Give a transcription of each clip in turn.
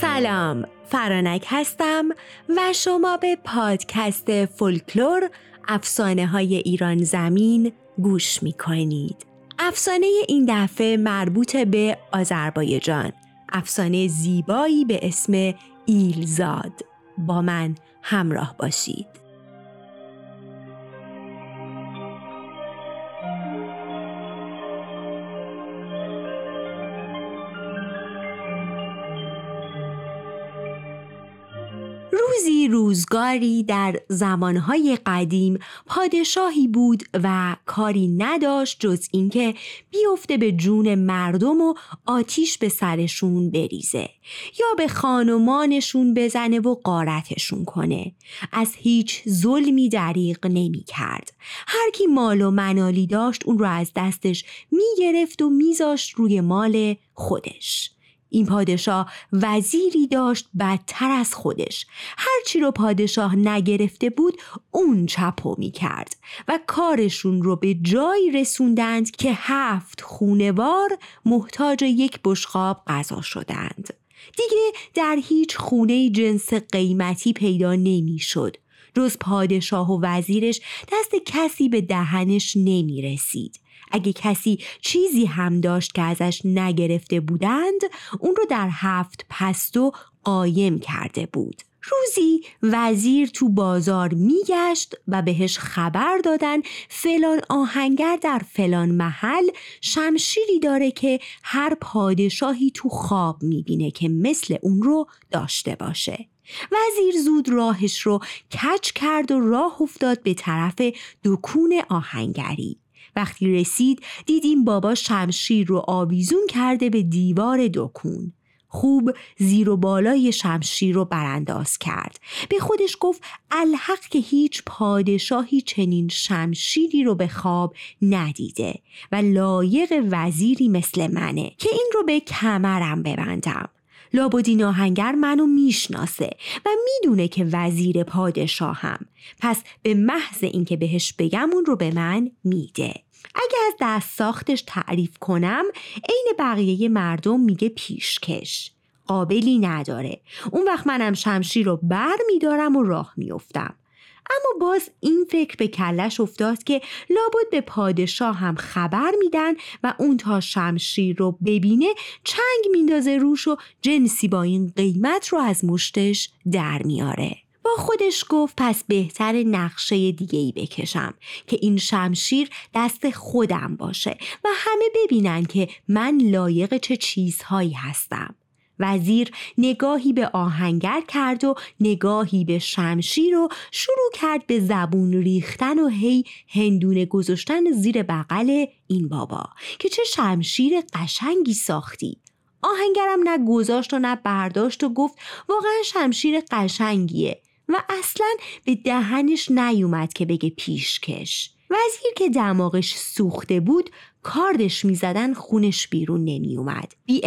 سلام فرانک هستم و شما به پادکست فولکلور افسانه های ایران زمین گوش می کنید. افسانه این دفعه مربوط به آذربایجان افسانه زیبایی به اسم ایلزاد با من همراه باشید روزگاری در زمانهای قدیم پادشاهی بود و کاری نداشت جز اینکه بیفته به جون مردم و آتیش به سرشون بریزه یا به خانمانشون بزنه و قارتشون کنه. از هیچ ظلمی دریق نمی کرد هر کی مال و منالی داشت اون رو از دستش می گرفت و میذاشت روی مال خودش. این پادشاه وزیری داشت بدتر از خودش هرچی رو پادشاه نگرفته بود اون چپو می کرد و کارشون رو به جایی رسوندند که هفت خونوار محتاج یک بشقاب غذا شدند دیگه در هیچ خونه جنس قیمتی پیدا نمی‌شد. جز پادشاه و وزیرش دست کسی به دهنش نمی رسید. اگه کسی چیزی هم داشت که ازش نگرفته بودند اون رو در هفت پستو قایم کرده بود. روزی وزیر تو بازار میگشت و بهش خبر دادن فلان آهنگر در فلان محل شمشیری داره که هر پادشاهی تو خواب می‌بینه که مثل اون رو داشته باشه. وزیر زود راهش رو کچ کرد و راه افتاد به طرف دکون آهنگری. وقتی رسید دیدیم بابا شمشیر رو آویزون کرده به دیوار دکون. خوب زیر و بالای شمشیر رو برانداز کرد. به خودش گفت الحق که هیچ پادشاهی چنین شمشیری رو به خواب ندیده و لایق وزیری مثل منه که این رو به کمرم ببندم. لابدین آهنگر منو می‌شناسه و می‌دونه که وزیر پادشاهم. پس به محض اینکه بهش بگم اون رو به من میده. اگه از دست ساختش تعریف کنم عین بقیه مردم میگه پیشکش. قابلی نداره. اون وقت منم شمشیر رو بر میدارم و راه میافتم. اما باز این فکر به کلش افتاد که لابد به پادشاه هم خبر میدن و اون تا شمشیر رو ببینه چنگ میندازه روش و جنسی با این قیمت رو از مشتش در میاره. با خودش گفت پس بهتر نقشه دیگه ای بکشم که این شمشیر دست خودم باشه و همه ببینن که من لایق چه چیزهایی هستم. وزیر نگاهی به آهنگر کرد و نگاهی به شمشیر و شروع کرد به زبون ریختن و هی هندونه گذاشتن زیر بغل این بابا که چه شمشیر قشنگی ساختی آهنگرم نه گذاشت و نه برداشت و گفت واقعا شمشیر قشنگیه و اصلا به دهنش نیومد که بگه پیشکش وزیر که دماغش سوخته بود کاردش می‌زدن خونش بیرون نمیومد بی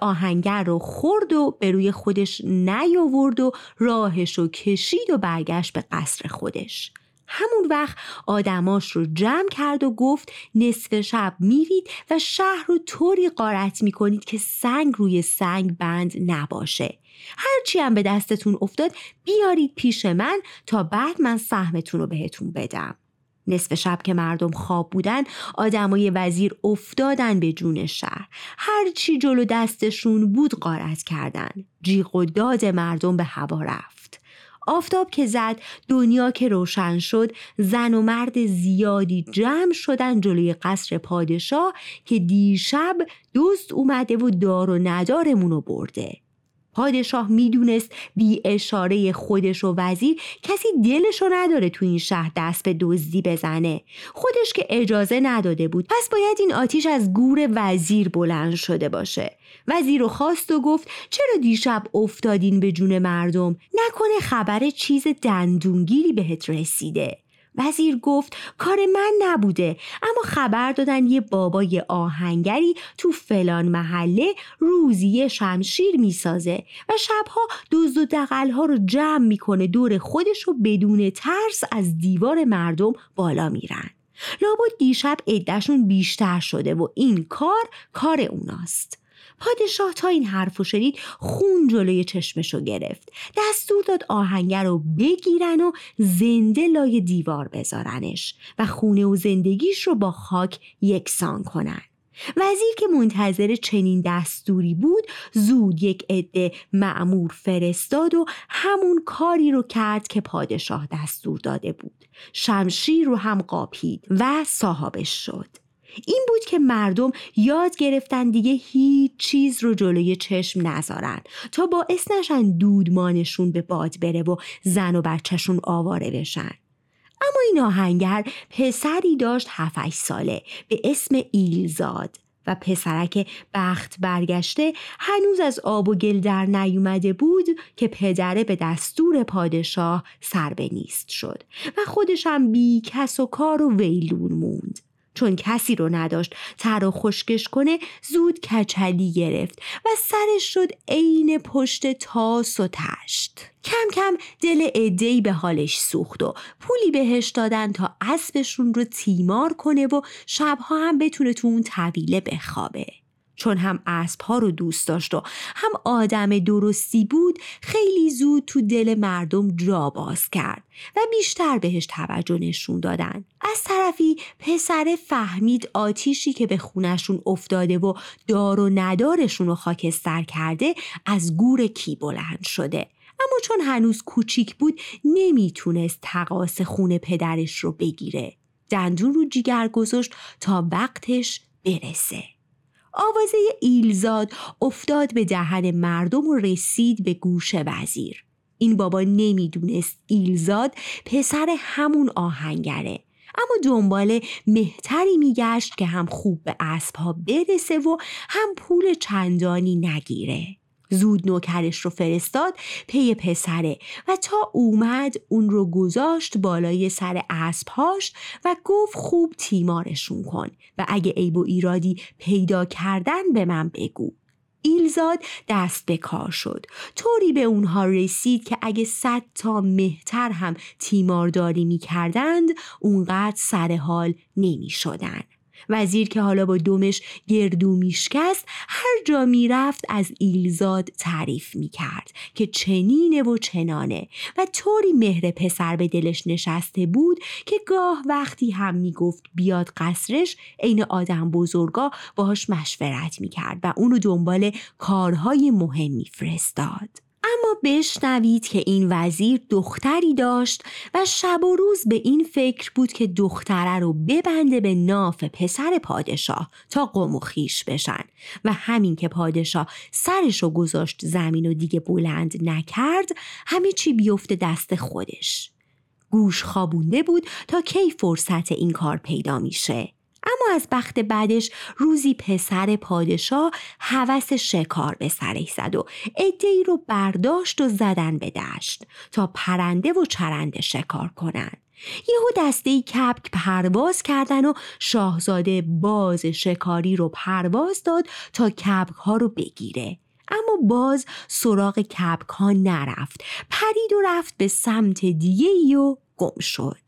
آهنگر رو خورد و به روی خودش نیاورد و راهش رو کشید و برگشت به قصر خودش. همون وقت آدماش رو جمع کرد و گفت نصف شب میرید و شهر رو طوری قارت می‌کنید که سنگ روی سنگ بند نباشه. هرچی هم به دستتون افتاد بیارید پیش من تا بعد من سهمتون رو بهتون بدم. نصف شب که مردم خواب بودن آدمای وزیر افتادن به جون شهر. هرچی جلو دستشون بود قارت کردن. جیغ و داد مردم به هوا رفت. آفتاب که زد دنیا که روشن شد زن و مرد زیادی جمع شدن جلوی قصر پادشاه که دیشب دوست اومده و دار و ندارمونو رو برده. پادشاه می‌دونست بی اشاره خودش و وزیر کسی دلشو نداره تو این شهر دست به دزدی بزنه. خودش که اجازه نداده بود. پس باید این آتیش از گور وزیر بلند شده باشه. وزیر رو خواست و گفت چرا دیشب افتادین به جون مردم؟ نکنه خبر چیز دندونگیری بهت رسیده. وزیر گفت کار من نبوده اما خبر دادن یه بابای آهنگری تو فلان محله روزی شمشیر می‌سازه و شبها دزد و دقلها رو جمع می‌کنه دور خودش رو بدون ترس از دیوار مردم بالا میرن. لابد دیشب عدهشون بیشتر شده و این کار کار اوناست. پادشاه تا این حرف شنید خون جلوی چشمشو گرفت. دستور داد آهنگر رو بگیرن و زنده لای دیوار بذارنش و خونه و زندگیش رو با خاک یکسان کنن. وزیر که منتظر چنین دستوری بود زود یک عده معمور فرستاد و همون کاری رو کرد که پادشاه دستور داده بود. شمشیر رو هم قاپید و صاحبش شد. این بود که مردم یاد گرفتن دیگه هیچ چیز رو جلوی چشم نذارن تا باعث نشن دودمانشون به باد بره و زن و بچهشون آواره بشن اما این آهنگر پسری داشت هفت ساله به اسم ایلزاد و پسرک بخت برگشته هنوز از آب و گل در نیومده بود که پدره به دستور پادشاه سر به نیست شد و خودشم بی کس و کار و ویلون موند. چون کسی رو نداشت. تر و خشکش کنه زود کچلی گرفت و سرش شد عین پشت تاس و تشت. کم کم دل ادهی به حالش سوخت و پولی بهش دادن تا اسبشون رو تیمار کنه و شبها هم بتونه تو اون طویله بخوابه. چون هم اسب ها رو دوست داشت و هم آدم درستی بود خیلی زود تو دل مردم جا باز کرد و بیشتر بهش توجه نشون دادن. از طرفی پسر فهمید آتیشی که به خونشون افتاده و دار و ندارشون رو خاکستر کرده از گور کی بلند شده. اما چون هنوز کوچیک بود نمی‌تونست تقاس خون پدرش رو بگیره. دندون رو جیگر گذاشت تا وقتش برسه. آوازه ایلزاد افتاد به دهن مردم و رسید به گوش وزیر. این بابا نمی‌دونست ایلزاد پسر همون آهنگره. اما دنبال مهتری میگشت که هم خوب به اسبها برسه و هم پول چندانی نگیره. زود نوکرش رو فرستاد پی پسره و تا اومد اون رو گذاشت بالای سر اسبهاش و گفت خوب تیمارشون کن و اگه عیب و ایرادی پیدا کردن به من بگو ایلزاد دست به کار شد طوری به اونها رسید که اگه صد تا مهتر هم تیمارداری می کردند اونقدر سر حال نمی. وزیر که حالا با دومش گردو میشکست هر جا می‌رفت از ایلزاد تعریف می‌کرد که چنینه و چنانه و طوری مهر پسر به دلش نشسته بود که گاه وقتی هم می‌گفت بیاد قصرش عین آدم بزرگا باهاش مشورت می‌کرد و اونو دنبال کارهای مهم میفرستاد. اما بشنوید که این وزیر دختری داشت و شب و روز به این فکر بود که دختره رو ببنده به ناف پسر پادشاه تا قم و خیش بشن. و همین که پادشاه سرش رو گذاشت زمین و دیگه بلند نکرد همه چی بیفته دست خودش. گوش خوابونده بود تا کی فرصت این کار پیدا میشه. اما از بخت بعدش روزی پسر پادشاه هوس شکار به سرش زد و ای رو برداشت و زدن به دشت تا پرنده و چرنده شکار کنن یهو دسته کپک پرواز کردن و شاهزاده باز شکاری رو پرواز داد تا کپک ها رو بگیره. اما باز سراغ کپک ها نرفت پرید و رفت به سمت دیگه و گم شد.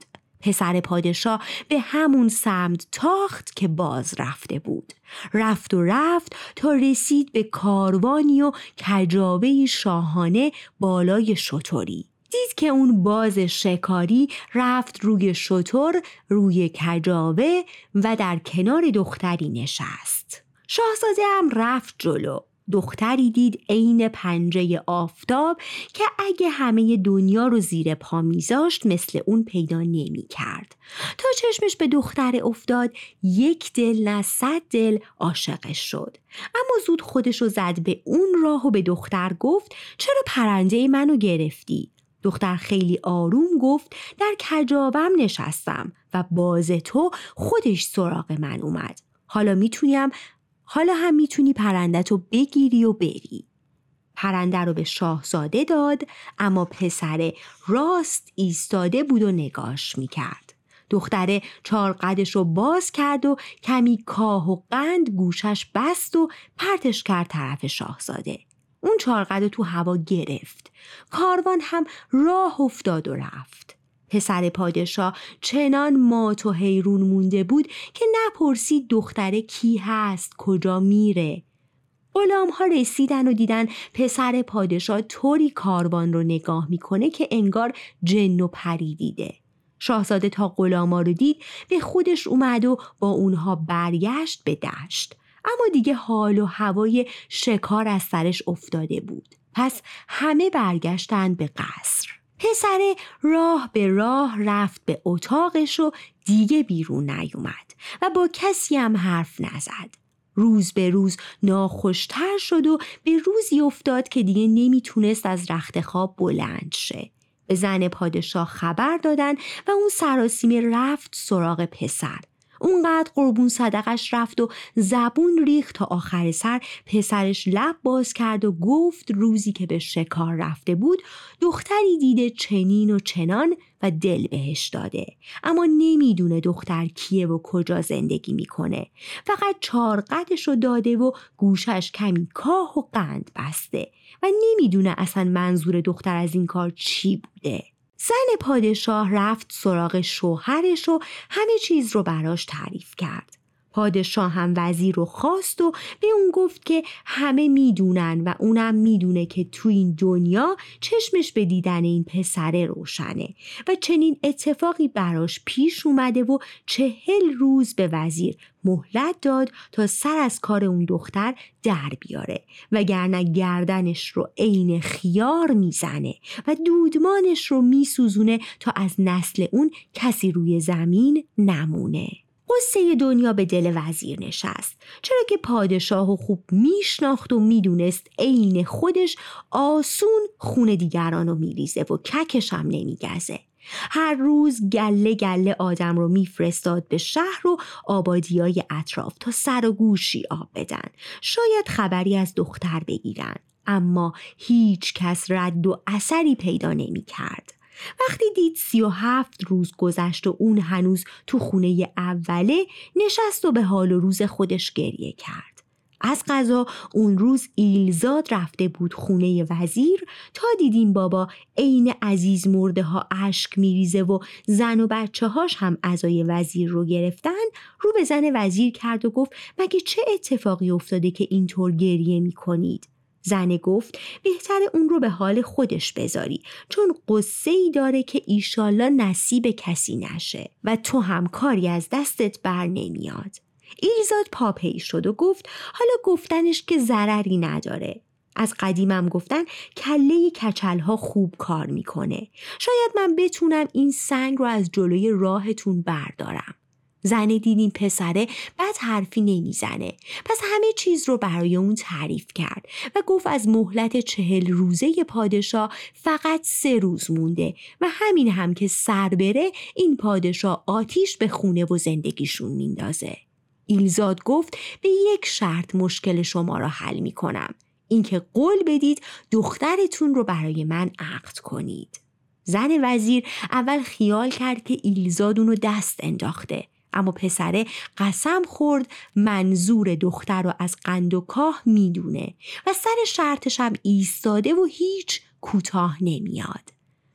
پسر پادشاه به همون سمت تاخت که باز رفته بود. رفت و رفت تا رسید به کاروانی و کجاوه شاهانه بالای شطوری دید که اون باز شکاری رفت روی شطور روی کجاوه و در کنار دختری نشست. شاهزاده هم رفت جلو. دختری دید عین پنجه آفتاب که اگه همه دنیا رو زیر پا میذاشت مثل اون پیدا نمی کرد. تا چشمش به دختر افتاد یک دل نه صد دل عاشقش شد. اما زود خودش رو زد به اون راه و به دختر گفت چرا پرنده منو گرفتی؟ دختر خیلی آروم گفت در کجابم نشستم و باز تو خودش سراغ من اومد. حالا می‌تونیم حالا هم می‌تونی پرندت رو بگیری و بری. پرنده رو به شاهزاده داد اما پسر راست ایستاده بود و نگاش می‌کرد. دختره چار قدش رو باز کرد و کمی کاه و قند گوشش بست و پرتش کرد طرف شاهزاده. اون چارقد تو هوا گرفت. کاروان هم راه افتاد و رفت. پسر پادشاه چنان مات و حیرون مونده بود که نپرسید دختره کی هست کجا میره غلام ها رسیدن و دیدن پسر پادشاه طوری کاروان رو نگاه می‌کنه که انگار جن و پری دیده. شاهزاده تا غلاما رو دید به خودش اومد و با اونها برگشت به دشت. اما دیگه حال و هوای شکار از سرش افتاده بود. پس همه برگشتند به قصر. پسره راه به راه رفت به اتاقش و دیگه بیرون نیومد و با کسی هم حرف نزد. روز به روز ناخوشتر شد و به روزی افتاد که دیگه نمی‌تونست از رخت خواب بلند شه. به زن پادشاه خبر دادن و اون سراسیمه رفت سراغ پسر اونقدر قربون صدقش رفت و زبون ریخت تا آخر سر پسرش لب باز کرد و گفت روزی که به شکار رفته بود دختری دیده چنین و چنان و دل بهش داده. اما نمی‌دونه دختر کیه و کجا زندگی می‌کنه. فقط چارقدش رو داده و گوشش کمی کاه و قند بسته. و نمی‌دونه اصلا منظور دختر از این کار چی بوده. زن پادشاه رفت سراغ شوهرش و همه چیز رو براش تعریف کرد. پادشاه هم وزیر رو خواست و به اون گفت که همه می‌دونن و اونم می‌دونه که تو این دنیا چشمش به دیدن این پسره روشنه و چنین اتفاقی براش پیش اومده و چهل روز به وزیر مهلت داد تا سر از کار اون دختر در بیاره وگرنه گردنش رو عین خیار می‌زنه و دودمانش رو میسوزونه تا از نسل اون کسی روی زمین نمونه. قصه دنیا به دل وزیر نشست. چرا که پادشاه و خوب میشناخت و می‌دونست عین خودش آسون خون دیگران رو میریزه و ککش هم نمیگزه. هر روز گله گله آدم رو میفرستاد به شهر و آبادیای اطراف تا سر و گوشی آب بدن. شاید خبری از دختر بگیرن اما هیچ کس رد و اثری پیدا نمی کرد. وقتی دید سی و هفت روز گذشت و اون هنوز تو خونه اوله نشست و به حال و روز خودش گریه کرد. از غذا اون روز ایلزاد رفته بود خونه وزیر تا دیدیم بابا عین عزیز مرده ها اشک میریزه و زن و بچه هاش هم ازای وزیر رو گرفتن رو به زن وزیر کرد و گفت مگه چه اتفاقی افتاده که اینطور گریه می‌کنید زنه گفت بهتر اون رو به حال خودش بذاری چون قصه ای داره که ایشالله نصیب کسی نشه و تو هم کاری از دستت بر نمیاد. ایلزاد پاپی شد و گفت حالا گفتنش که ضرری نداره. از قدیمم گفتن کله کچل ها خوب کار می‌کنه. شاید من بتونم این سنگ رو از جلوی راهتون بردارم. زنه دیدیم پسره بد حرفی نمی‌زنه. پس همه چیز رو برای اون تعریف کرد و گفت از مهلت چهل روزه پادشاه فقط سه روز مونده و همین هم که سر بره این پادشاه آتیش به خونه و زندگیشون میندازه. ایلزاد گفت به یک شرط مشکل شما را حل می‌کنم. اینکه قول بدید دخترتون رو برای من عقد کنید. زن وزیر اول خیال کرد که ایلزاد اونو دست انداخته. اما پسره قسم خورد منظور دختر رو از قند و کاه می‌دونه و سر شرطش هم ایستاده و هیچ کوتاه نمیاد.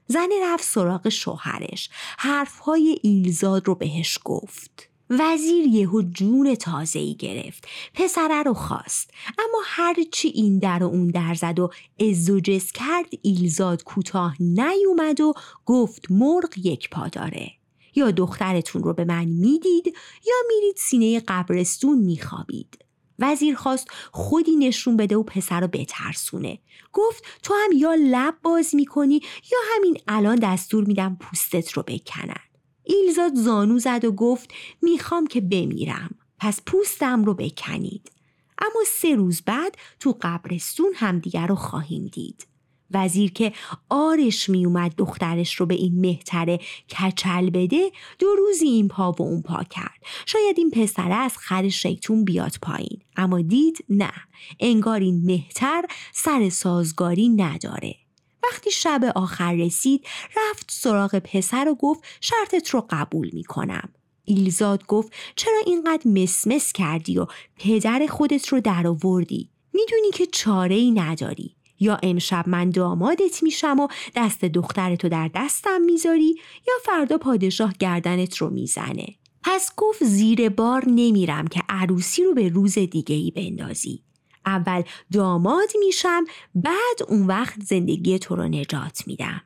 زنی رفت سراغ شوهرش حرفهای ایلزاد رو بهش گفت. وزیر یهو جون تازه ای گرفت پسره رو خواست اما هرچی این در و اون در زد و از و جز کرد ایلزاد کوتاه نیومد و گفت مرغ یک پا داره یا دخترتون رو به من می‌دید یا میرید سینه قبرستون میخوابید. وزیر خواست خودی نشون بده و پسر رو بترسونه. گفت تو هم یا لب باز می‌کنی یا همین الان دستور میدم پوستت رو بکنن. ایلزاد زانو زد و گفت می‌خوام که بمیرم. پس پوستم رو بکنید. اما سه روز بعد تو قبرستون همدیگر رو خواهیم دید. وزیر که آرش میومد دخترش رو به این مهتره کچل بده دو روزی این پا و اون پا کرد. شاید این پسره از خر شیطون بیاد پایین. اما دید نه. انگار این مهتر سر سازگاری نداره. وقتی شب آخر رسید رفت سراغ پسر و گفت شرطت رو قبول می‌کنم. ایلزاد گفت چرا اینقدر مسمس کردی و پدر خودت رو در آوردی؟ می‌دونی که چاره ای نداری. یا امشب من دامادت میشم و دست دخترتو در دستم می‌ذاری یا فردا پادشاه گردنت رو می‌زنه. پس گفت زیر بار نمیرم که عروسی رو به روز دیگه ای بندازی. اول داماد میشم بعد اون وقت زندگی تو رو نجات میدم.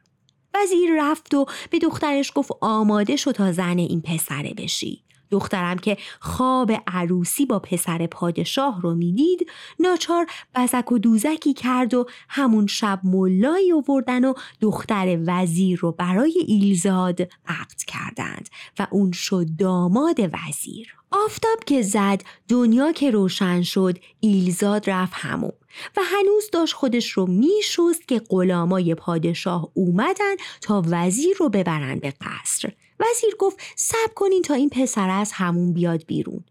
وزیر رفت و به دخترش گفت آماده شو تا زن این پسره بشی. دخترم که خواب عروسی با پسر پادشاه رو می‌دید ناچار بزک و دوزکی کرد و همون شب ملایی آوردن و دختر وزیر رو برای ایلزاد عقد کردند و اون شد داماد وزیر. آفتاب که زد دنیا که روشن شد ایلزاد رفت همون و هنوز داشت خودش رو میشوست که غلامای پادشاه اومدن تا وزیر رو ببرن به قصر. وزیر گفت سب کنین تا این پسر از همون بیاد بیرون.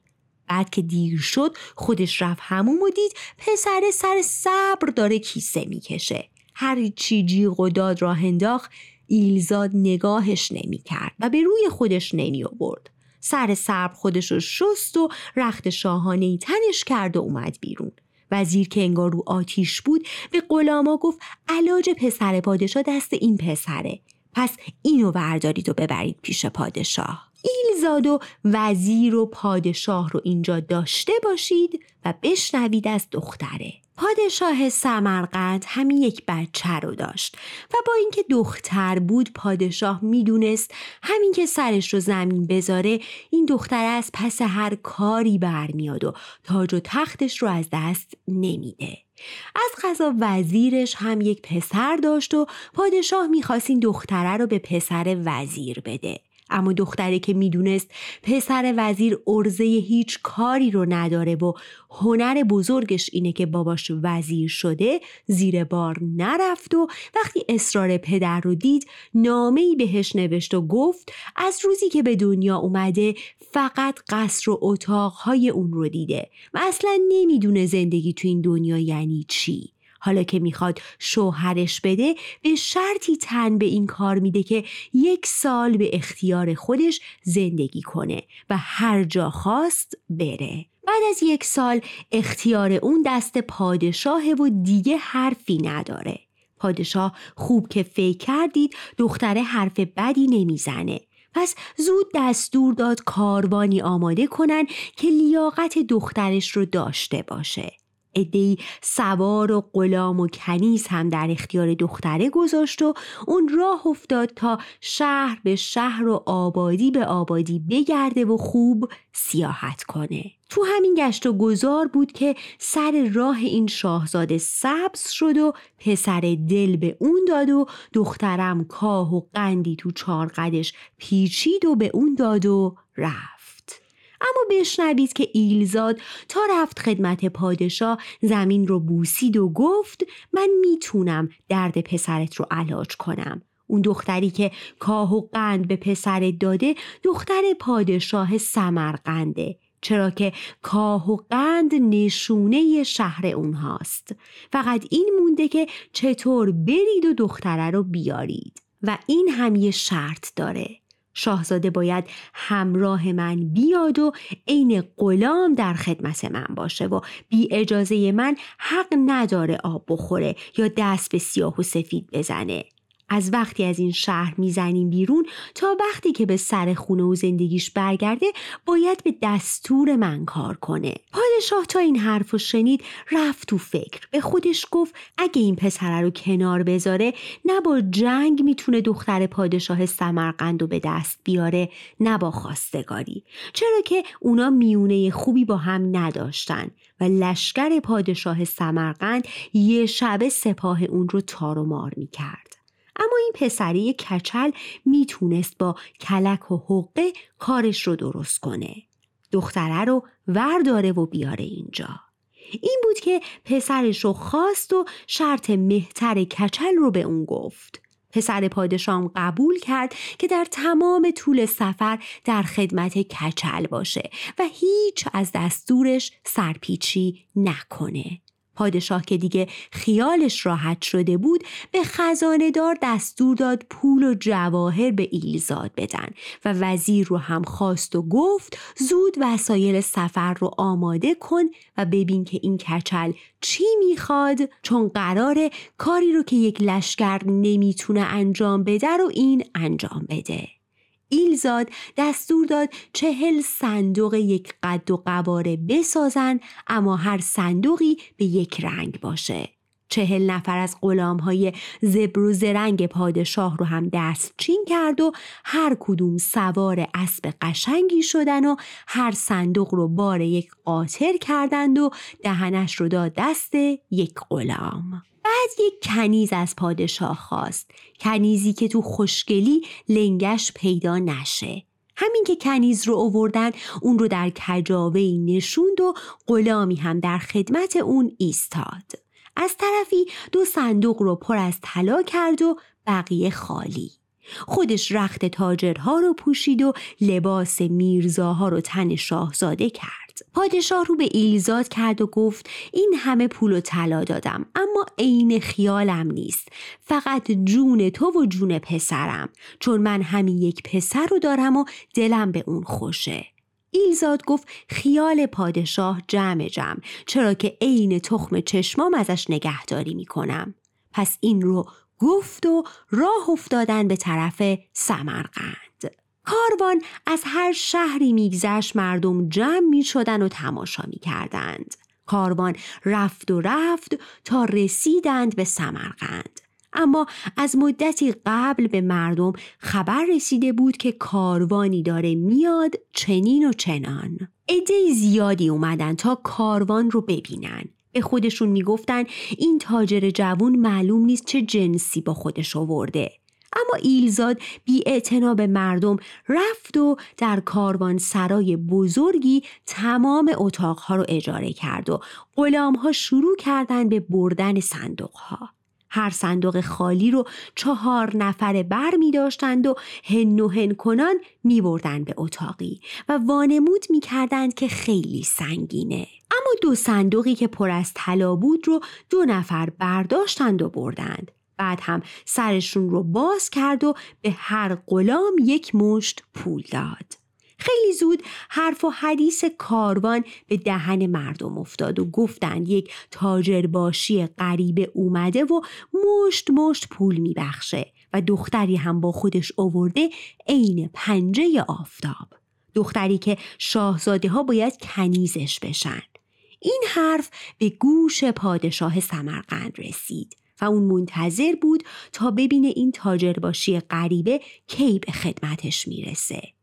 بعد که دیر شد خودش رفت همون و دید پسر سر صبر داره کیسه می‌کشه. هر چی جیغ و داد راه انداخت ایلزاد نگاهش نمی‌کرد و به روی خودش نمی آورد سر صبر خودش رو شست و رخت شاهانه ای تنش کرد و اومد بیرون. وزیر که انگار رو آتیش بود به غلاما گفت علاج پسر پادشاه دست این پسره. پس اینو بردارید و ببرید پیش پادشاه. ایلزاد و وزیر و پادشاه رو اینجا داشته باشید و بشنوید از دختره. پادشاه سمرقند همین یک بچه رو داشت و با اینکه دختر بود پادشاه می‌دونست همین که سرش رو زمین بذاره این دختر از پس هر کاری برمیاد و تاج و تختش رو از دست نمیده. از غذا وزیرش هم یک پسر داشت و پادشاه می‌خواست این دختره رو به پسر وزیر بده. اما دختره که می‌دونست پسر وزیر ارزه هیچ کاری رو نداره و هنر بزرگش اینه که باباش وزیر شده زیر بار نرفت و وقتی اصرار پدر رو دید نامه ای بهش نوشت و گفت از روزی که به دنیا اومده فقط قصر و اتاقهای اون رو دیده و اصلا نمی‌دونه زندگی تو این دنیا یعنی چی. حالا که می‌خواد شوهرش بده به شرطی تن به این کار میده که یک سال به اختیار خودش زندگی کنه و هر جا خواست بره. بعد از یک سال اختیار اون دست پادشاه و دیگه حرفی نداره. پادشاه خوب که فکر کردید دختره حرف بدی نمی‌زنه. پس زود دستور داد کاروانی آماده کنن که لیاقت دخترش رو داشته باشه. ادهی سوار و غلام و کنیز هم در اختیار دختره گذاشت و اون راه افتاد تا شهر به شهر و آبادی به آبادی بگرده و خوب سیاحت کنه. تو همین گشت و گذار بود که سر راه این شاهزاده سبز شد و پسر دل به اون داد و دخترم کاه و قندی تو چارقدش پیچید و به اون داد و رفت. اما بشنوید که ایلزاد تا رفت خدمت پادشاه زمین رو بوسید و گفت من می‌تونم درد پسرت رو علاج کنم. اون دختری که کاه و قند به پسرت داده دختر پادشاه سمرقنده. چرا که کاه و قند نشونه شهر اونهاست. فقط این مونده که چطور برید و دختره رو بیارید. و این هم یه شرط داره. شاهزاده باید همراه من بیاد و عین غلام در خدمت من باشه و بی اجازه من حق نداره آب بخوره یا دست به سیاه و سفید بزنه. از وقتی از این شهر می‌زنیم بیرون تا وقتی که به سر خونه و زندگیش برگرده باید به دستور من کار کنه. پادشاه تا این حرف رو شنید رفت تو فکر. به خودش گفت اگه این پسره رو کنار بذاره نه با جنگ می‌تونه دختر پادشاه سمرقند رو به دست بیاره نه با خواستگاری. چرا که اونا میونه خوبی با هم نداشتن و لشکر پادشاه سمرقند یه شبه سپاه اون رو تار و مار می‌کرد. این پسری کچل می‌تونست با کلک و حقه کارش رو درست کنه. دختره رو ورداره و بیاره اینجا. این بود که پسرش رو خواست و شرط مهتر کچل رو به اون گفت. پسر پادشام قبول کرد که در تمام طول سفر در خدمت کچل باشه و هیچ از دستورش سرپیچی نکنه. پادشاه که دیگه خیالش راحت شده بود به خزانه دار دستور داد پول و جواهر به ایلزاد بدن و وزیر رو هم خواست و گفت زود وسایل سفر رو آماده کن و ببین که این کچل چی می‌خواد چون قراره کاری رو که یک لشکر نمی‌تونه انجام بده رو این انجام بده. ایلزاد دستور داد چهل صندوق یک قد و قواره بسازن اما هر صندوقی به یک رنگ باشه. چهل نفر از غلام های زبر و زرنگ پادشاه رو هم دستچین کرد و هر کدوم سوار اسب قشنگی شدن و هر صندوق رو بار یک قاطر کردند و دهنش رو داد دست یک غلام. بعد یک کنیز از پادشاه خواست کنیزی که تو خوشگلی لنگش پیدا نشه همین که کنیز رو اووردن اون رو در کجاوهی نشوند و غلامی هم در خدمت اون ایستاد از طرفی دو صندوق رو پر از طلا کرد و بقیه خالی. خودش رخت تاجرها رو پوشید و لباس میرزاها رو تن شاهزاده کرد. پادشاه رو به ایلزاد کرد و گفت این همه پول و طلا دادم اما عین خیالم نیست. فقط جون تو و جون پسرم چون من همین یک پسر رو دارم و دلم به اون خوشه. ایلزاد گفت خیال پادشاه جمع جمع چرا که عین تخم چشمام ازش نگهداری می‌کنم. پس این رو گفت و راه افتادن به طرف سمرقند. کاروان از هر شهری میگذشت مردم جمع می شدن و تماشا می کردند. کاروان رفت و رفت تا رسیدند به سمرقند. اما از مدتی قبل به مردم خبر رسیده بود که کاروانی داره میاد چنین و چنان عده زیادی اومدن تا کاروان رو ببینن به خودشون می‌گفتن این تاجر جوون معلوم نیست چه جنسی با خودش آورده اما ایلزاد بی به مردم رفت و در کاروان سرای بزرگی تمام اتاقها رو اجاره کرد و غلامها شروع کردن به بردن صندوقها. هر صندوق خالی رو چهار نفره بر می داشتند و هن و هن کنان می بردن به اتاقی و وانمود می کردند که خیلی سنگینه. اما دو صندوقی که پر از طلا بود رو دو نفر برداشتند و بردند. بعد هم سرشون رو باز کرد و به هر غلام یک مشت پول داد. خیلی زود حرف و حدیث کاروان به دهن مردم افتاد و گفتند یک تاجرباشی غریبه اومده و مشت مشت پول میبخشه و دختری هم با خودش اوورده عین پنجه آفتاب. دختری که شاهزاده ها باید کنیزش بشن. این حرف به گوش پادشاه سمرقند رسید. و اون منتظر بود تا ببینه این تاجرباشی غریبه کی به خدمتش می‌رسه.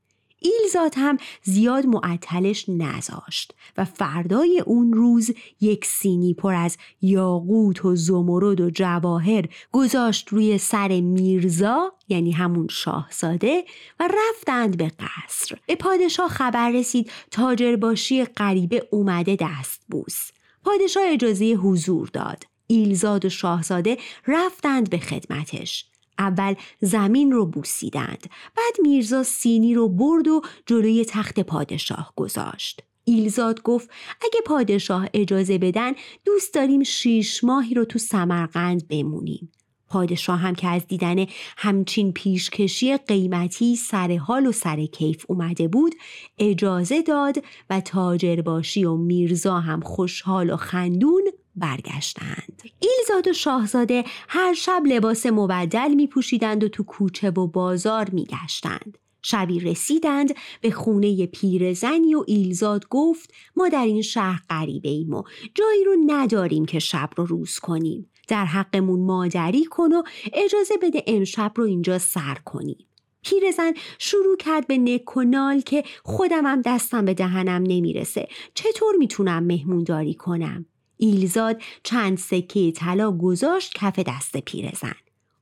ایلزاد هم زیاد معطلش نذاشت و فردای اون روز یک سینی پر از یاقوت و زمرد و جواهر گذاشت روی سر میرزا یعنی همون شاهزاده و رفتند به قصر. به پادشاه خبر رسید تاجرباشی غریبه اومده دست بوس پادشاه اجازه حضور داد. ایلزاد و شاهزاده رفتند به خدمتش. اول زمین رو بوسیدند بعد میرزا سینی رو برد و جلوی تخت پادشاه گذاشت. ایلزاد گفت اگه پادشاه اجازه بدن دوست داریم شیش ماهی رو تو سمرقند بمونیم. پادشاه هم که از دیدن همچین پیشکشی قیمتی سر حال و سر کیف اومده بود اجازه داد و تاجرباشی و میرزا هم خوشحال و خندون برگشتند ایلزاد و شاهزاده هر شب لباس مبدل می پوشیدند و تو کوچه و بازار می گشتند. شبی رسیدند به خونه پیرزنی و ایلزاد گفت ما در این شهر غریبه ایم و جایی رو نداریم که شب رو روز کنیم. در حقمون مادری کن و اجازه بده امشب رو اینجا سر کنیم. پیرزن شروع کرد به نکنال که خودم هم دستم به دهنم نمی‌رسه چطور می‌تونم مهمونداری کنم ایلزاد چند سکه طلا گذاشت کف دست پیرزن.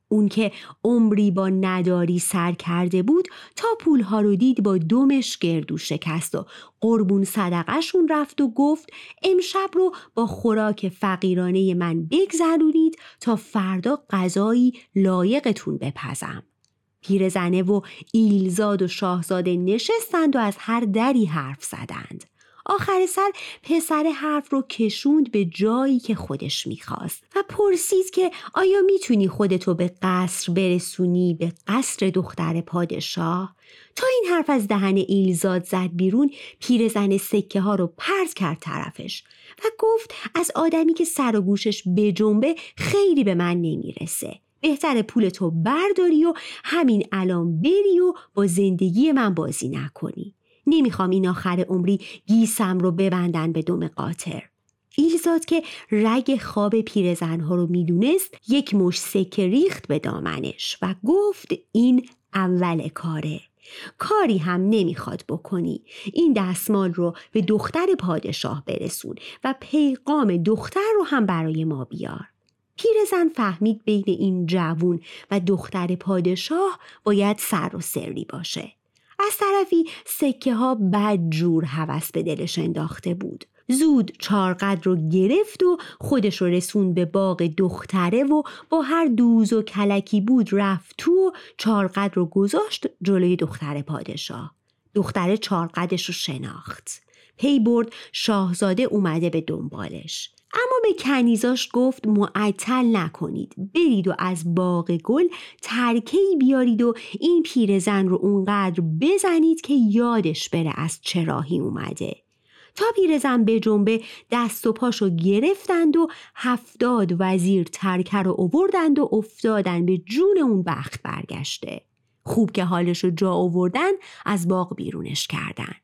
اون که عمری با نداری سر کرده بود تا پولها رو دید با دومش گردو شکست و قربون صدقشون رفت و گفت امشب رو با خوراک فقیرانه من بگذرونید تا فردا غذایی لایقتون بپزم. پیرزنه و ایلزاد و شاهزاده نشستند و از هر دری حرف زدند. آخر سر پسر حرف رو کشوند به جایی که خودش می‌خواست و پرسید که آیا می‌تونی خودتو به قصر برسونی؟ به قصر دختر پادشاه؟ تا این حرف از دهن ایلزاد زد بیرون پیرزن سکه ها رو پرت کرد طرفش و گفت از آدمی که سر و گوشش به جنبه خیلی به من نمی‌رسه. بهتر پولتو برداری و همین الان بری و با زندگی من بازی نکنی. نمی‌خوام این آخر عمری گیسم رو ببندن به دم قاطر. ایلزاد که رگ خواب پیرزنها رو می‌دونست یک مش سکه ریخت به دامنش و گفت این اول کاره. کاری هم نمی‌خواد بکنی. این دستمال رو به دختر پادشاه برسون و پیغام دختر رو هم برای ما بیار. پیرزن فهمید بین این جوون و دختر پادشاه باید سر و سری باشه. از طرفی سکه ها بد جور هوس به دلش انداخته بود. زود چارقد رو گرفت و خودش رو رسون به باغ دختره و با هر دوز و کلکی بود رفت تو و چارقد رو گذاشت جلوی دختر پادشاه. دختره چارقدش رو شناخت. پی برد شاهزاده اومده به دنبالش. اما به کنیزاش گفت معطل نکنید. برید و از باغ گل ترکهی بیارید و این پیرزن رو اونقدر بزنید که یادش بره از چه راهی اومده. تا پیرزن به جنبه دست و پاشو گرفتند و هفتاد وزیر ترکه رو اووردند و افتادن به جون اون بخت برگشته. خوب که حالش رو جا آوردن از باغ بیرونش کردن.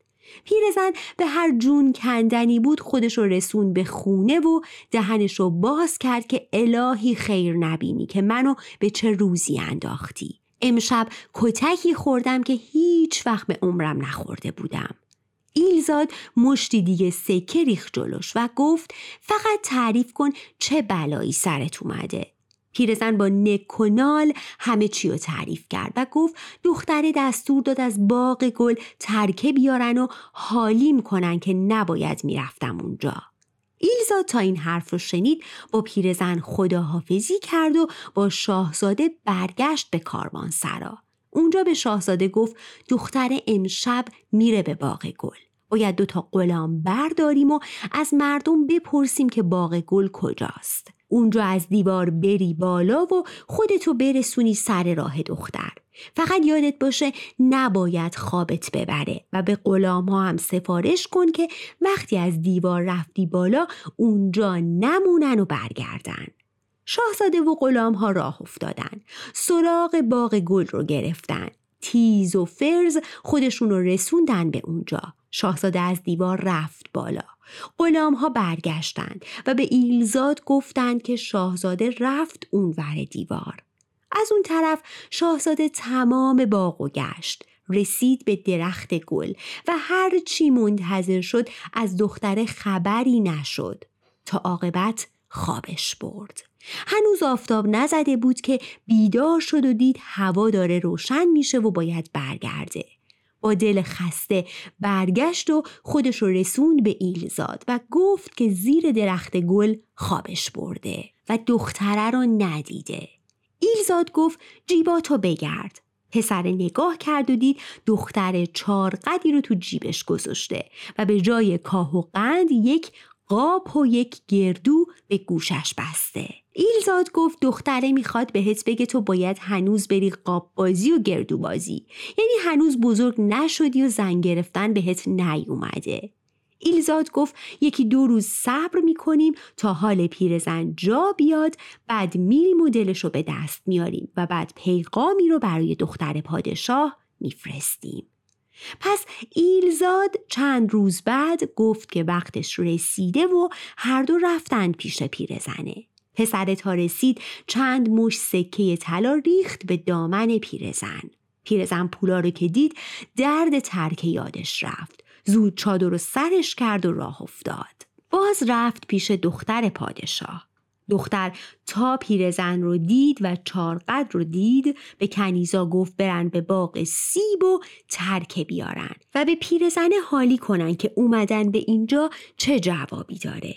پیرزن به هر جون کندنی بود خودش رو رسون به خونه و دهنش رو باز کرد که الهی خیر نبینی که منو به چه روزی انداختی. امشب کتکی خوردم که هیچ وقت به عمرم نخورده بودم. ایلزاد مشتی دیگه سکه ریخ جلوش و گفت فقط تعریف کن چه بلایی سرت اومده؟ پیرزن با نکنال همه چی رو تعریف کرد و گفت دختره دستور داد از باغ گل ترکه بیارن و حالیم کنن که نباید می‌رفتم اونجا ایلزاد تا این حرف رو شنید با پیرزن خداحافظی کرد و با شاهزاده برگشت به کاروان سرا. اونجا به شاهزاده گفت دختر امشب میره به باغ گل. باید دوتا غلام برداریم و از مردم بپرسیم که باغ گل کجاست. اونجا از دیوار بری بالا و خودتو برسونی سر راه دختر. فقط یادت باشه نباید خوابت ببره و به غلام ها هم سفارش کن که وقتی از دیوار رفتی بالا اونجا نمونن و برگردن. شاهزاده و غلام ها راه افتادن. سراغ باغ گل رو گرفتن. تیز و فرز خودشون رو رسوندن به اونجا. شاهزاده از دیوار رفت بالا. غلام ها برگشتند و به ایلزاد گفتند که شاهزاده رفت اونور دیوار. از اون طرف شاهزاده تمام باغ و گشت. رسید به درخت گل و هر چی منتظر شد از دختر خبری نشد تا عاقبت خوابش برد. هنوز آفتاب نزده بود که بیدار شد و دید هوا داره روشن میشه و باید برگرده. با دل خسته برگشت و خودش رو رسوند به ایلزاد و گفت که زیر درخت گل خوابش برده و دختره رو ندیده. ایلزاد گفت جیباتو بگرد. پسر نگاه کرد و دید دختر چارقدی رو تو جیبش گذاشته و به جای کاه و قند یک قاب و یک گردو به گوشش بسته. ایلزاد گفت دختره می‌خواد بهت بگه تو باید هنوز بری قاب بازی و گردو بازی. یعنی هنوز بزرگ نشدی و زن گرفتن بهت نیومده. ایلزاد گفت یکی دو روز صبر می‌کنیم تا حال پیرزن جا بیاد بعد میریم و دلشو به دست میاریم و بعد پیغامی رو برای دختر پادشاه میفرستیم. پس ایلزاد چند روز بعد گفت که وقتش رسیده و هر دو رفتن پیش پیرزنه. پسر تا رسید چند مش سکه طلا ریخت به دامن پیرزن. پیرزن پولا رو که دید درد ترک یادش رفت. زود چادر رو سرش کرد و راه افتاد. باز رفت پیش دختر پادشاه. دختر تا پیرزن رو دید و چارقد رو دید به کنیزا گفت برن به باغ سیب و ترکه بیارن و به پیرزن حالی کنن که اومدن به اینجا چه جوابی داره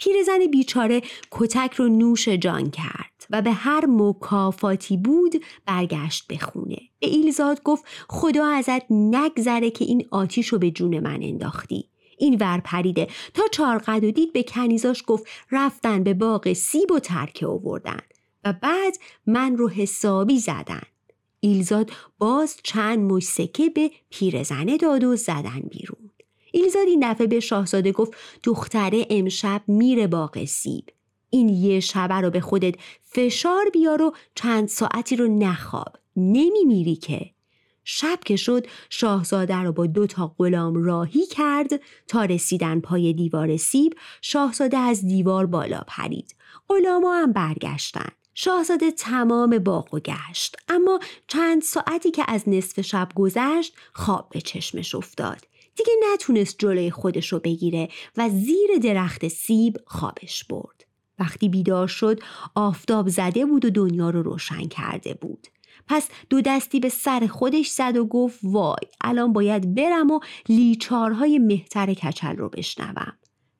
پیرزن بیچاره کتک رو نوش جان کرد و به هر مکافاتی بود برگشت به خونه. به ایلزاد گفت خدا ازت نگذره که این آتیش رو به جون من انداختی. این ور پریده. تا چارقد و دید به کنیزاش گفت رفتن به باغ سیب و ترکه آوردن. و بعد من رو حسابی زدن. ایلزاد باز چند مشسکه به پیرزنه داد و زدن بیرون. ایلزاد این دفعه به شاهزاده گفت دختره امشب میره باغ سیب. این یه شبه رو به خودت فشار بیار و چند ساعتی رو نخواب. نمیمیری که. شب که شد شاهزاده رو با دو تا غلام راهی کرد تا رسیدن پای دیوار سیب شاهزاده از دیوار بالا پرید. غلاما هم برگشتن. شاهزاده تمام باغ و گشت. اما چند ساعتی که از نصف شب گذشت خواب به چشمش افتاد. دیگه نتونست جلوی خودش رو بگیره و زیر درخت سیب خوابش برد. وقتی بیدار شد آفتاب زده بود و دنیا رو روشن کرده بود. پس دو دستی به سر خودش زد و گفت وای الان باید برم و لیچارهای مهتر کچل رو بشنوم.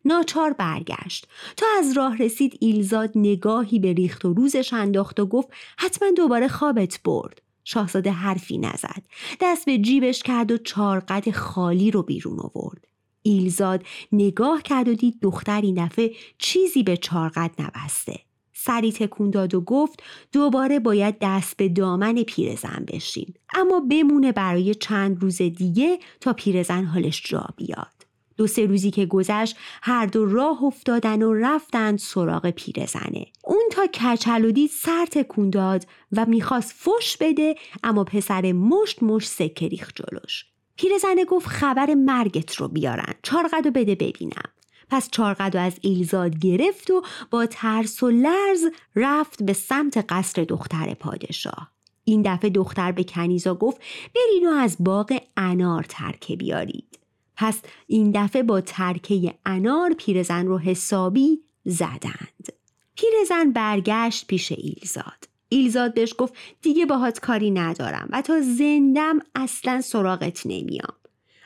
ناچار برگشت. تا از راه رسید ایلزاد نگاهی به ریخت و روزش انداخت و گفت حتما دوباره خوابت برد. شاهزاده حرفی نزد. دست به جیبش کرد و چارقد خالی رو بیرون آورد. ایلزاد نگاه کرد و دید دختر این دفعه چیزی به چارقد نبسته. سری تکون داد و گفت دوباره باید دست به دامن پیرزن بشیم. اما بمونه برای چند روز دیگه تا پیرزن حالش جا بیاد. دو سه روزی که گذشت هر دو راه افتادن و رفتند سراغ پیرزنه. اون تا کچل دید سر تکون داد و می‌خواست فش بده اما پسر مشت مشت سکه ریخت جلوش. پیرزنه گفت خبر مرگت رو بیارن. چارقد و بده ببینم. پس چارقد از ایلزاد گرفت و با ترس و لرز رفت به سمت قصر دختر پادشاه. این دفعه دختر به کنیزا گفت برین و از باغ انار ترکه بیارید. پس این دفعه با ترکه انار پیرزن رو حسابی زدند. پیرزن برگشت پیش ایلزاد. ایلزاد بهش گفت دیگه باهات کاری ندارم و تا زندم اصلا سراغت نمیام.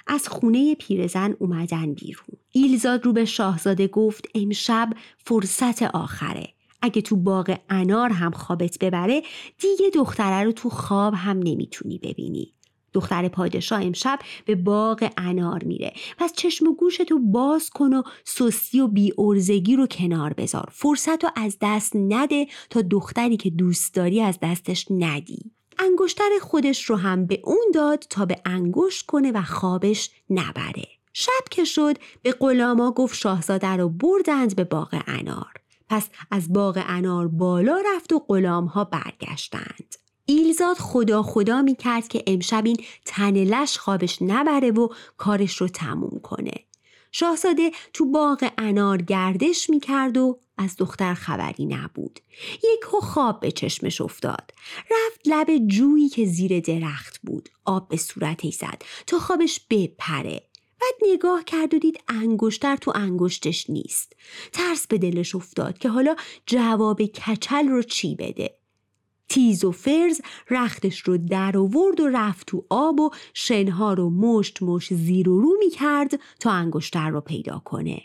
از خونه پیرزن اومدن بیرون. ایلزاد رو به شاهزاده گفت امشب فرصت آخره. اگه تو باغ انار هم خوابت ببره دیگه دختره رو تو خواب هم نمی‌تونی ببینی. دختر پادشاه امشب به باغ انار میره. پس چشم و گوشتو باز کن و سستی و بیارزگی رو کنار بذار. فرصت رو از دست نده تا دختری که دوست داری از دستش ندی. انگشتر خودش رو هم به اون داد تا به انگشت کنه و خوابش نبره. شب که شد به غلاما گفت شاهزاده رو بردند به باغ انار. پس از باغ انار بالا رفت و غلام ها برگشتند. ایلزاد خدا خدا می کرد که امشب این تنلش خوابش نبره و کارش رو تموم کنه. شاهزاده تو باغ انار گردش می کرد و از دختر خبری نبود. یک خواب به چشمش افتاد. رفت لب جویی که زیر درخت بود. آب به صورتش زد تا خوابش بپره. بعد نگاه کرد و دید انگشتر تو انگشتش نیست. ترس به دلش افتاد که حالا جواب کچل رو چی بده. تیز و فرز رختش رو در آورد و رفت تو آب و شنها رو مشت مشت زیر و رو می کرد تا انگشتر رو پیدا کنه.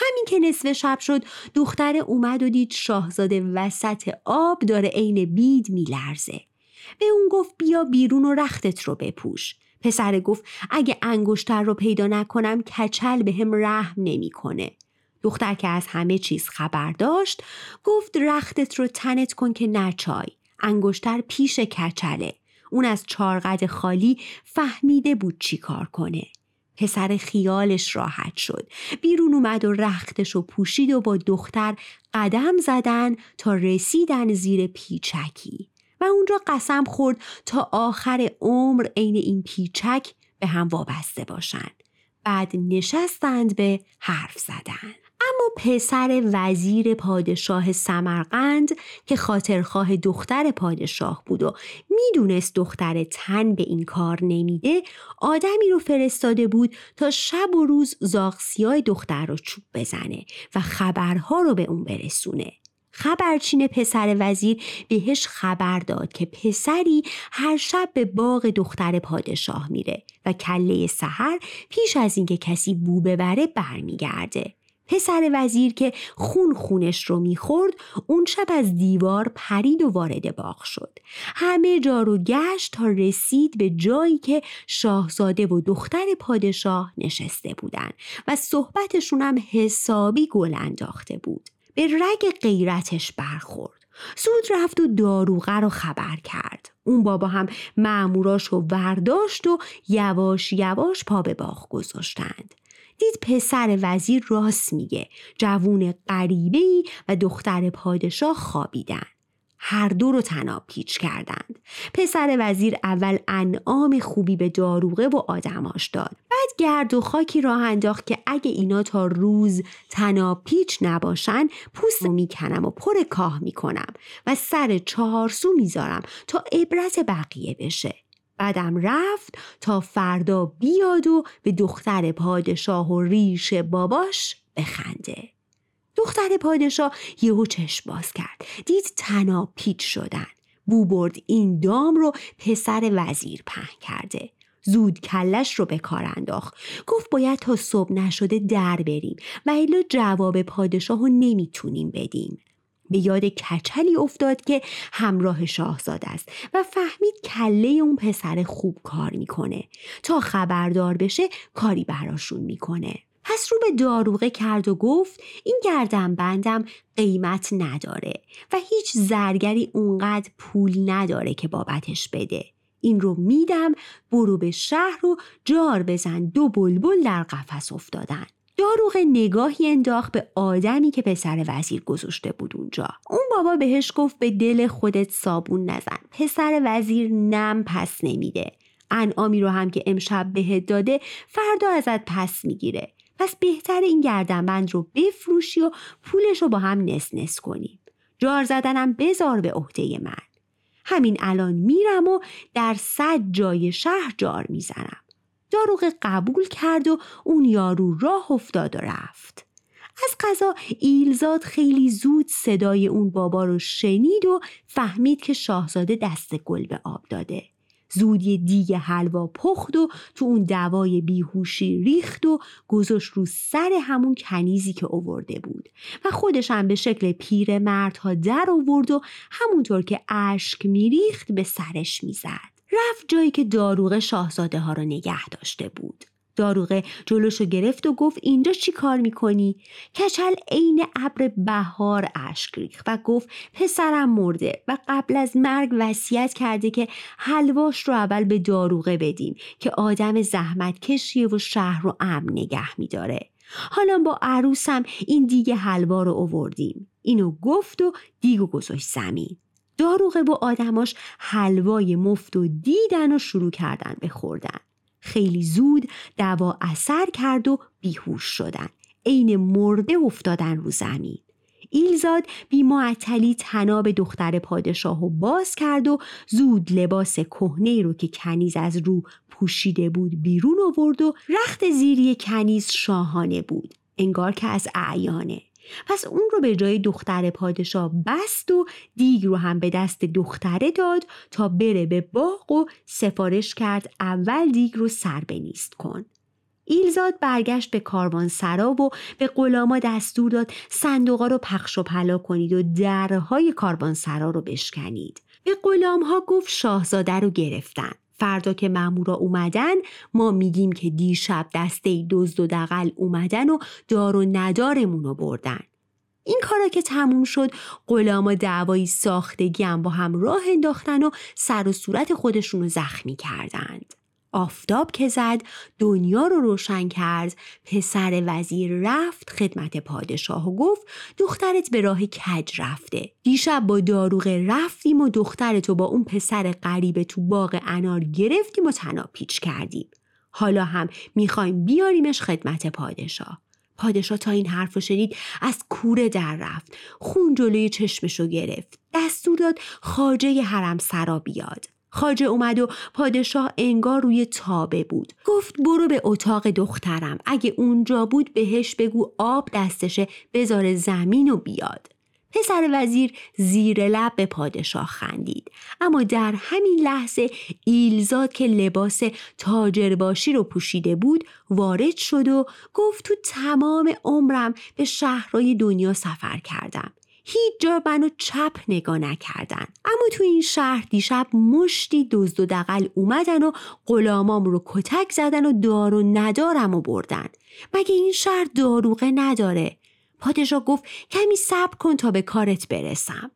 همین که نصف شب شد دختر اومد و دید شاهزاده وسط آب داره عین بید میلرزه. به اون گفت بیا بیرون و رختت رو بپوش. پسر گفت اگه انگشتر رو پیدا نکنم کچل به هم رحم نمی‌کنه. دختر که از همه چیز خبر داشت گفت رختت رو تنت کن که نچای. انگشتر پیش کچله اون از چارقد خالی فهمیده بود چی کار کنه پسر خیالش راحت شد. بیرون اومد و رختش و پوشید و با دختر قدم زدن تا رسیدن زیر پیچکی. و اونجا قسم خورد تا آخر عمر عین این پیچک به هم وابسته باشند. بعد نشستند به حرف زدن. اما پسر وزیر پادشاه سمرقند که خاطرخواه دختر پادشاه بود و می‌دونست دختر تن به این کار نمیده آدمی رو فرستاده بود تا شب و روز زاغسیای دختر رو چوب بزنه و خبرها رو به اون برسونه. خبرچین پسر وزیر بهش خبر داد که پسری هر شب به باغ دختر پادشاه میره و کله سحر پیش از اینکه کسی بو ببره برمیگرده. پسر وزیر که خون خونش رو می‌خورد اون شب از دیوار پرید و وارد باغ شد. همه جا رو گشت تا رسید به جایی که شاهزاده و دختر پادشاه نشسته بودن و صحبتشون هم حسابی گل انداخته بود. به رگ غیرتش برخورد. زود رفت و داروغه رو خبر کرد. اون بابا هم معموراش رو ورداشت و یواش یواش پا به باغ گذاشتند. دید پسر وزیر راست میگه جوون غریبه و دختر پادشاه خوابیدن هر دو رو تناب پیچ کردند. پسر وزیر اول انعام خوبی به داروغه و آدماش داد. بعد گرد و خاکی راه انداخت که اگه اینا تا روز تناب پیچ نباشن پوست می‌کنم و پر کاه می‌کنم و سر چهارسو می‌ذارم تا عبرت بقیه بشه. بعدم رفت تا فردا بیاد و به دختر پادشاه و ریش باباش بخنده. دختر پادشاه یهو چشم باز کرد. دید تناب پیچ شدن. بو برد این دام رو پسر وزیر پهن کرده. زود کلش رو به کار انداخت. گفت باید تا صبح نشده در بریم و الا جواب پادشاه رو نمی‌تونیم بدیم. به یاد کچلی افتاد که همراه شاهزاده است و فهمید کله اون پسر خوب کار می‌کنه. تا خبردار بشه کاری براشون می‌کنه. پس رو به داروغه کرد و گفت این گردن بندم قیمت نداره و هیچ زرگری اونقدر پول نداره که بابتش بده. این رو میدم برو به شهر و جار بزن دو بلبل در قفس افتادن. داروغ نگاهی انداخت به آدمی که پسر وزیر گذاشته بود اونجا اون بابا بهش گفت به دل خودت صابون نزن پسر وزیر نم پس نمیده انعامی رو هم که امشب بهت داده فردا ازت پس می‌گیره پس بهتر این گردنبند رو بفروشی و پولش رو با هم نس نس کنیم. جار زدنم بزار به عهده من. همین الان میرم و در صد جای شهر جار می‌زنم. داروغ قبول کرد و اون یارو راه افتاد و رفت. از قضا ایلزاد خیلی زود صدای اون بابا رو شنید و فهمید که شاهزاده دست گل به آب داده. زود یه دیگ حلوا پخت و تو اون دوای بیهوشی ریخت و گذاشت رو سر همون کنیزی که اوورده بود و خودش هم به شکل پیر مردها در آورد و همونطور که اشک میریخت به سرش می‌زد رفت جایی که داروغ شاهزاده ها رو نگه داشته بود داروغه جلوشو گرفت و گفت اینجا چی کار می‌کنی؟ کچل عین ابر بهار اشک ریخت و گفت پسرم مرده و قبل از مرگ وصیت کرده که حلواش رو اول به داروغه بدیم که آدم زحمت کشیه و شهر رو امن نگه میداره. حالا با عروسم این دیگه حلوا رو اووردیم. اینو گفت و دیگو گذاشت زمین. داروغه با آدماش حلوای مفت و دیدن و شروع کردن به خوردن. خیلی زود دوا اثر کرد و بیهوش شدن. عین مرده افتادن رو زمین. ایلزاد بی معطلی تناب دختر پادشاه و باز کرد و زود لباس کهنه رو که کنیز از رو پوشیده بود بیرون آورد و رخت زیری کنیز شاهانه بود. انگار که از اعیانه. پس اون رو به جای دختر پادشاه بست و دیگ رو هم به دست دختره داد تا بره به باغ و سفارش کرد اول دیگ رو سر بنیست کن. ایلزاد برگشت به کاروان سرا و به غلاما دستور داد صندوقا رو پخش و پلا کنید و درهای کاروان سرا رو بشکنید. به غلام ها گفت شاهزاده رو گرفتن. فردا که مامورا اومدن ما میگیم که دیشب دسته دزد و دقل اومدن و دار و ندارمون رو بردن. این کارا که تموم شد غلاما دعوایی ساختگی هم با هم راه انداختن و سر و صورت خودشون رو زخمی کردند. آفتاب که زد دنیا رو روشن کرد. پسر وزیر رفت خدمت پادشاه و گفت دخترت به راه کج رفته. دیشب با داروغه رفتیم و دخترتو با اون پسر غریب تو باغ انار گرفتیم و تنها پیچ کردیم. حالا هم می‌خوایم بیاریمش خدمت پادشاه. پادشاه تا این حرف رو شنید از کوره در رفت. خون جلوی چشمشو گرفت. دستور داد خاجه حرم سرا بیاد. خاجه اومد و پادشاه انگار روی تابه بود. گفت برو به اتاق دخترم. اگه اونجا بود بهش بگو آب دستشه بذاره زمین و بیاد. پسر وزیر زیر لب به پادشاه خندید. اما در همین لحظه ایلزاد که لباس تاجرباشی رو پوشیده بود وارد شد و گفت تو تمام عمرم به شهرهای دنیا سفر کردم. هیچ جا منو چپ نگاه نکردن. اما تو این شهر دیشب مشتی دزد و دقل اومدن و غلامام رو کتک زدن و دار و ندارم و بردن. مگه این شهر داروغه نداره؟ پادشاه گفت کمی صبر کن تا به کارت برسم.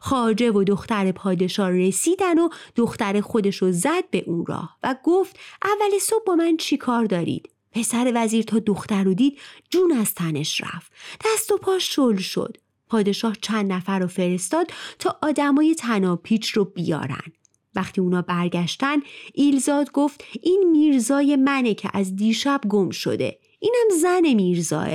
خاجه و دختر پادشاه رسیدن و دختر خودش رو زد به اون راه و گفت اول صبح با من چی کار دارید؟ پسر وزیر تا دختر رو دید جون از تنش رفت. دست و پاش شل شد. پادشاه چند نفر رو فرستاد تا آدمای تناپیچ رو بیارن. وقتی اونا برگشتن ایلزاد گفت این میرزای منه که از دیشب گم شده. اینم زن میرزاه.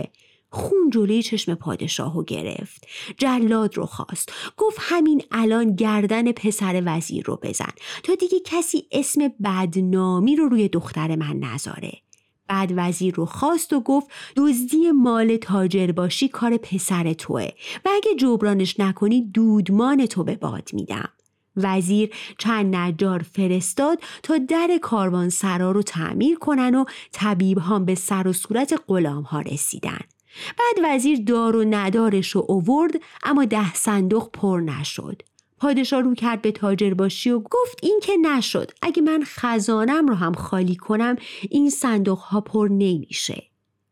خون جلوی چشم پادشاهو گرفت. جلاد رو خواست. گفت همین الان گردن پسر وزیر رو بزن تا دیگه کسی اسم بدنامی رو روی دختر من نذاره. بعد وزیر رو خواست و گفت دزدی مال تاجر باشی کار پسر توه و اگه جبرانش نکنی دودمان تو به باد میدم وزیر چند نجار فرستاد تا در کاروان سرا رو تعمیر کنن و طبیب هم به سر و صورت غلام ها رسیدن. بعد وزیر دار و ندارش رو اوورد اما ده صندوق پر نشد. پادشاه رو کرد به تاجر باشی و گفت این که نشد اگه من خزانم رو هم خالی کنم این صندوق ها پر نمیشه.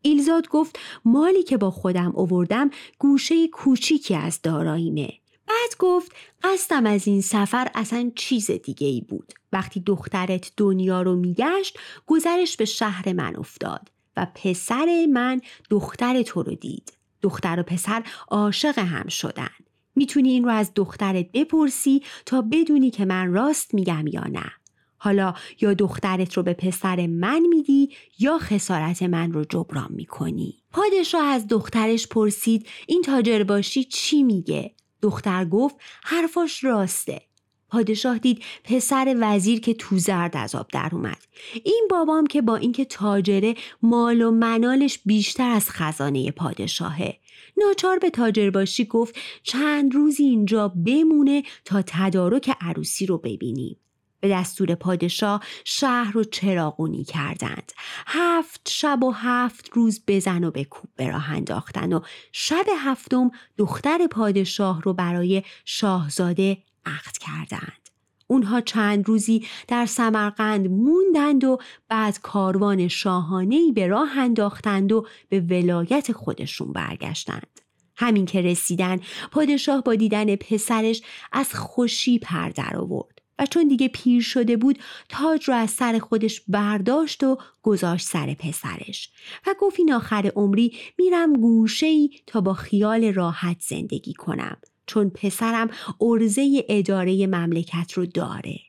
ایلزاد گفت مالی که با خودم اووردم گوشه کوچیکی از داراییمه بعد گفت قصدم از این سفر اصلا چیز دیگه ای بود. وقتی دخترت دنیا رو میگشت گذرش به شهر من افتاد و پسر من دختر تو رو دید. دختر و پسر عاشق هم شدن. می‌تونی این رو از دخترت بپرسی تا بدونی که من راست میگم یا نه. حالا یا دخترت رو به پسر من میدی یا خسارت من رو جبران می‌کنی. پادشاه از دخترش پرسید این تاجر باشی چی میگه؟ دختر گفت حرفاش راسته پادشاه دید پسر وزیر که تو زرد از آب در اومد این بابام که با اینکه تاجره مال و منالش بیشتر از خزانه پادشاهه ناچار به تاجر باشی گفت چند روزی اینجا بمونه تا تدارک عروسی رو ببینیم به دستور پادشاه شهر رو چراغونی کردند. هفت شب و هفت روز بزن و به کوب به راه انداختن و شب هفتم دختر پادشاه رو برای شاهزاده عقد کردند. اونها چند روزی در سمرقند موندند و بعد کاروان شاهانهی به راه انداختند و به ولایت خودشون برگشتند. همین که رسیدن پادشاه با دیدن پسرش از خوشی پر در آورد و چون دیگه پیر شده بود تاج رو از سر خودش برداشت و گذاشت سر پسرش و گفت این آخر عمری میرم گوشه ای تا با خیال راحت زندگی کنم. چون پسرم ارزه اداره مملکت رو داره.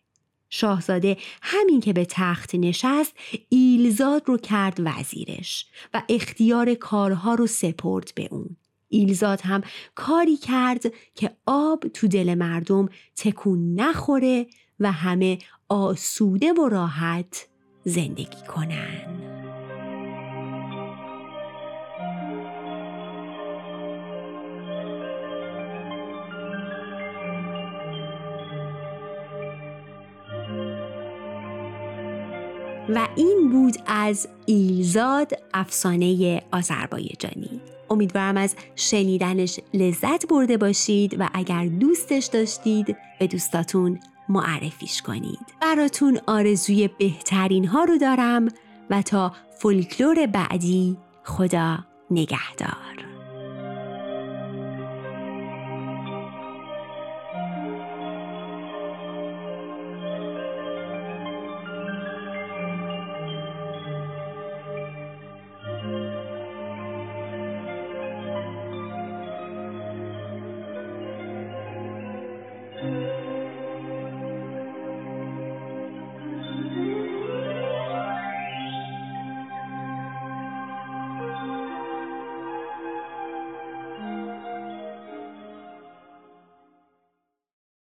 شاهزاده همین که به تخت نشست ایلزاد رو کرد وزیرش و اختیار کارها رو سپرد به اون. ایلزاد هم کاری کرد که آب تو دل مردم تکون نخوره و همه آسوده و راحت زندگی کنن. و این بود از ایلزاد افسانه آذربایجانی. امیدوارم از شنیدنش لذت برده باشید و اگر دوستش داشتید به دوستاتون معرفیش کنید. براتون آرزوی بهترین ها رو دارم و تا فولکلور بعدی خدا نگهدار.